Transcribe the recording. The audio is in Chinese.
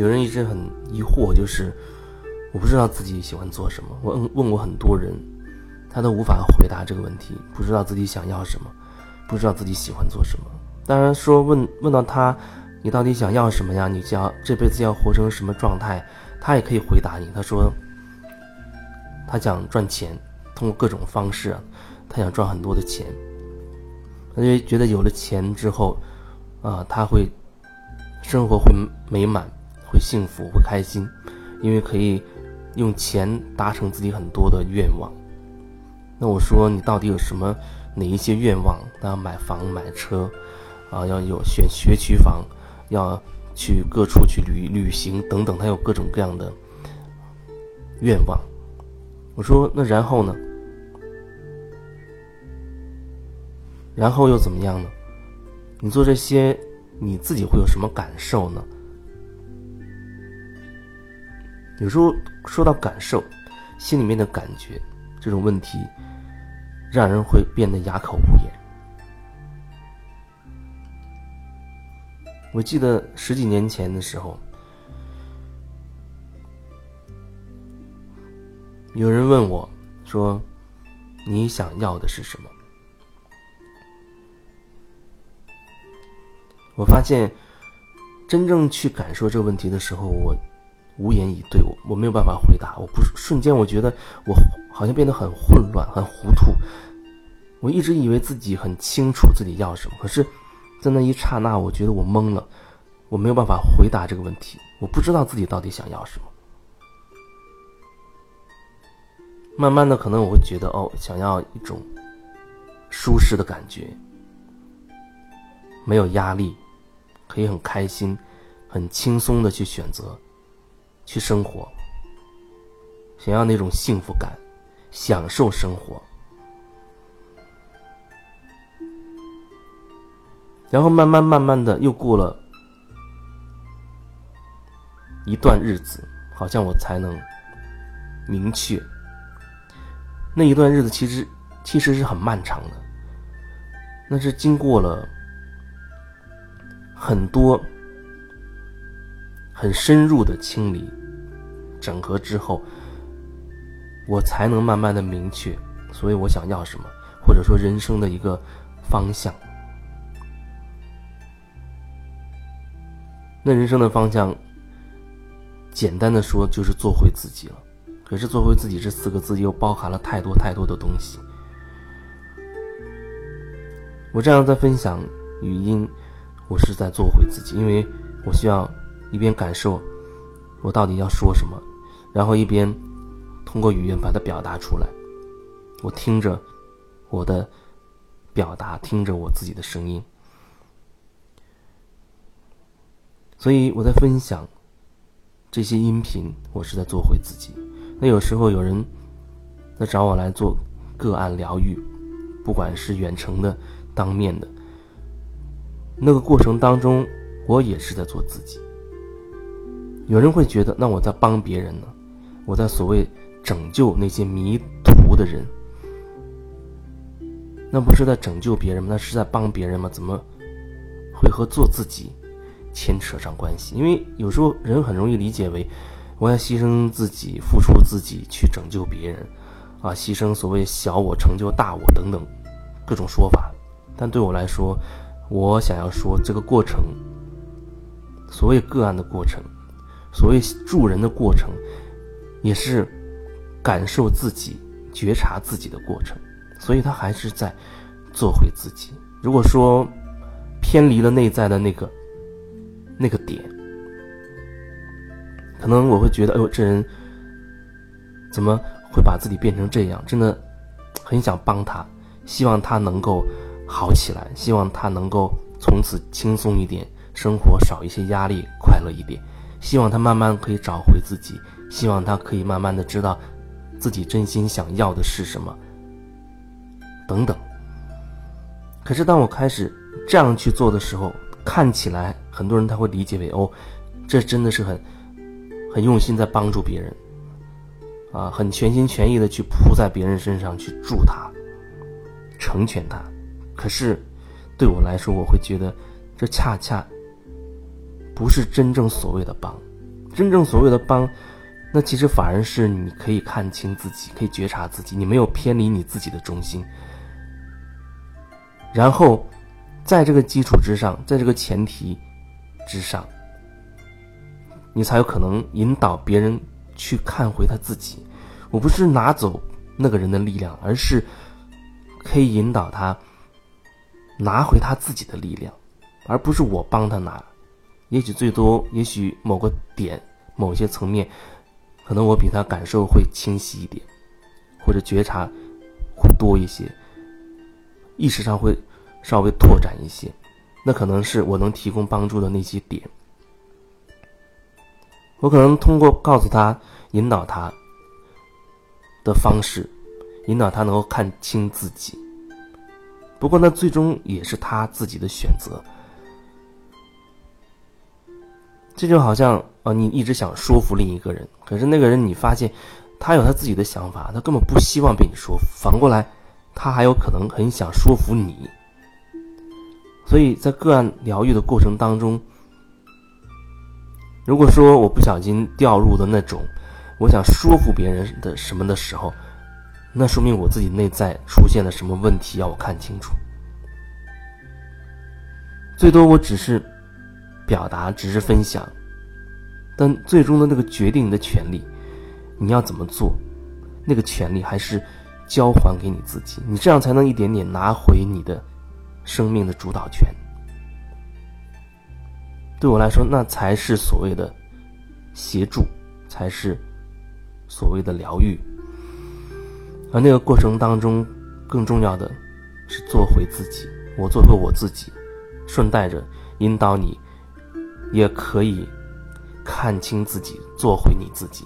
有人一直很疑惑，就是我不知道自己喜欢做什么。我问问过很多人，他都无法回答这个问题，不知道自己想要什么，不知道自己喜欢做什么。当然说问问到他，你到底想要什么呀？你想这辈子要活成什么状态？他也可以回答你。他说，他想赚钱，通过各种方式，他想赚很多的钱。他就觉得有了钱之后，啊，他会生活会美满，会幸福，会开心，因为可以用钱达成自己很多的愿望。那我说，你到底有什么哪一些愿望？要买房买车，啊，要有选学区房，要去各处去旅旅行等等，他有各种各样的愿望。我说，那然后呢？然后又怎么样呢？你做这些，你自己会有什么感受呢？有时候说到感受，心里面的感觉这种问题，让人会变得哑口无言。我记得十几年前的时候，有人问我说：“你想要的是什么？”我发现，真正去感受这个问题的时候，我无言以对，我我没有办法回答。我不瞬间，我觉得我好像变得很混乱、很糊涂。我一直以为自己很清楚自己要什么，可是，在那一刹那，我觉得我懵了，我没有办法回答这个问题。我不知道自己到底想要什么。慢慢的，可能我会觉得，哦，想要一种舒适的感觉，没有压力。可以很开心、很轻松的去选择、去生活，想要那种幸福感，享受生活。然后慢慢慢慢的又过了一段日子，好像我才能明确。那一段日子其实其实是很漫长的，那是经过了。很多很深入的清理、整合之后，我才能慢慢的明确，所以我想要什么，或者说人生的一个方向。那人生的方向，简单的说就是做回自己了。可是做回自己这四个字又包含了太多太多的东西。我这样在分享语音。我是在做回自己，因为我需要一边感受我到底要说什么，然后一边通过语言把它表达出来。我听着我的表达，听着我自己的声音，所以我在分享这些音频，我是在做回自己。那有时候有人在找我来做个案疗愈，不管是远程的、当面的。那个过程当中，我也是在做自己。有人会觉得，那我在帮别人呢？我在所谓拯救那些迷途的人，那不是在拯救别人吗？那是在帮别人吗？怎么会和做自己牵扯上关系？因为有时候人很容易理解为，我要牺牲自己、付出自己去拯救别人，啊，牺牲所谓小我成就大我等等各种说法。但对我来说，我想要说，这个过程，所谓个案的过程，所谓助人的过程，也是感受自己、觉察自己的过程。所以，他还是在做回自己。如果说偏离了内在的那个那个点，可能我会觉得，哎呦，这人怎么会把自己变成这样？真的很想帮他，希望他能够。好起来，希望他能够从此轻松一点，生活少一些压力，快乐一点。希望他慢慢可以找回自己，希望他可以慢慢的知道自己真心想要的是什么，等等。可是当我开始这样去做的时候，看起来很多人他会理解为哦，这真的是很很用心在帮助别人，啊，很全心全意的去扑在别人身上去助他，成全他。可是，对我来说，我会觉得，这恰恰不是真正所谓的帮，真正所谓的帮，那其实反而是你可以看清自己，可以觉察自己，你没有偏离你自己的中心。然后，在这个基础之上，在这个前提之上，你才有可能引导别人去看回他自己。我不是拿走那个人的力量，而是可以引导他拿回他自己的力量，而不是我帮他拿。也许最多，也许某个点、某些层面，可能我比他感受会清晰一点，或者觉察会多一些，意识上会稍微拓展一些。那可能是我能提供帮助的那些点。我可能通过告诉他、引导他的方式，引导他能够看清自己。不过，那最终也是他自己的选择。这就好像啊，你一直想说服另一个人，可是那个人你发现，他有他自己的想法，他根本不希望被你说服。反过来，他还有可能很想说服你。所以在个案疗愈的过程当中，如果说我不小心掉入的那种，我想说服别人的什么的时候，那说明我自己内在出现了什么问题，要我看清楚。最多我只是。表达只是分享，但最终的那个决定的权利，你要怎么做？那个权利还是交还给你自己，你这样才能一点点拿回你的生命的主导权。对我来说，那才是所谓的协助，才是所谓的疗愈。而那个过程当中，更重要的是做回自己，我做回我自己，顺带着引导你。也可以看清自己，做回你自己。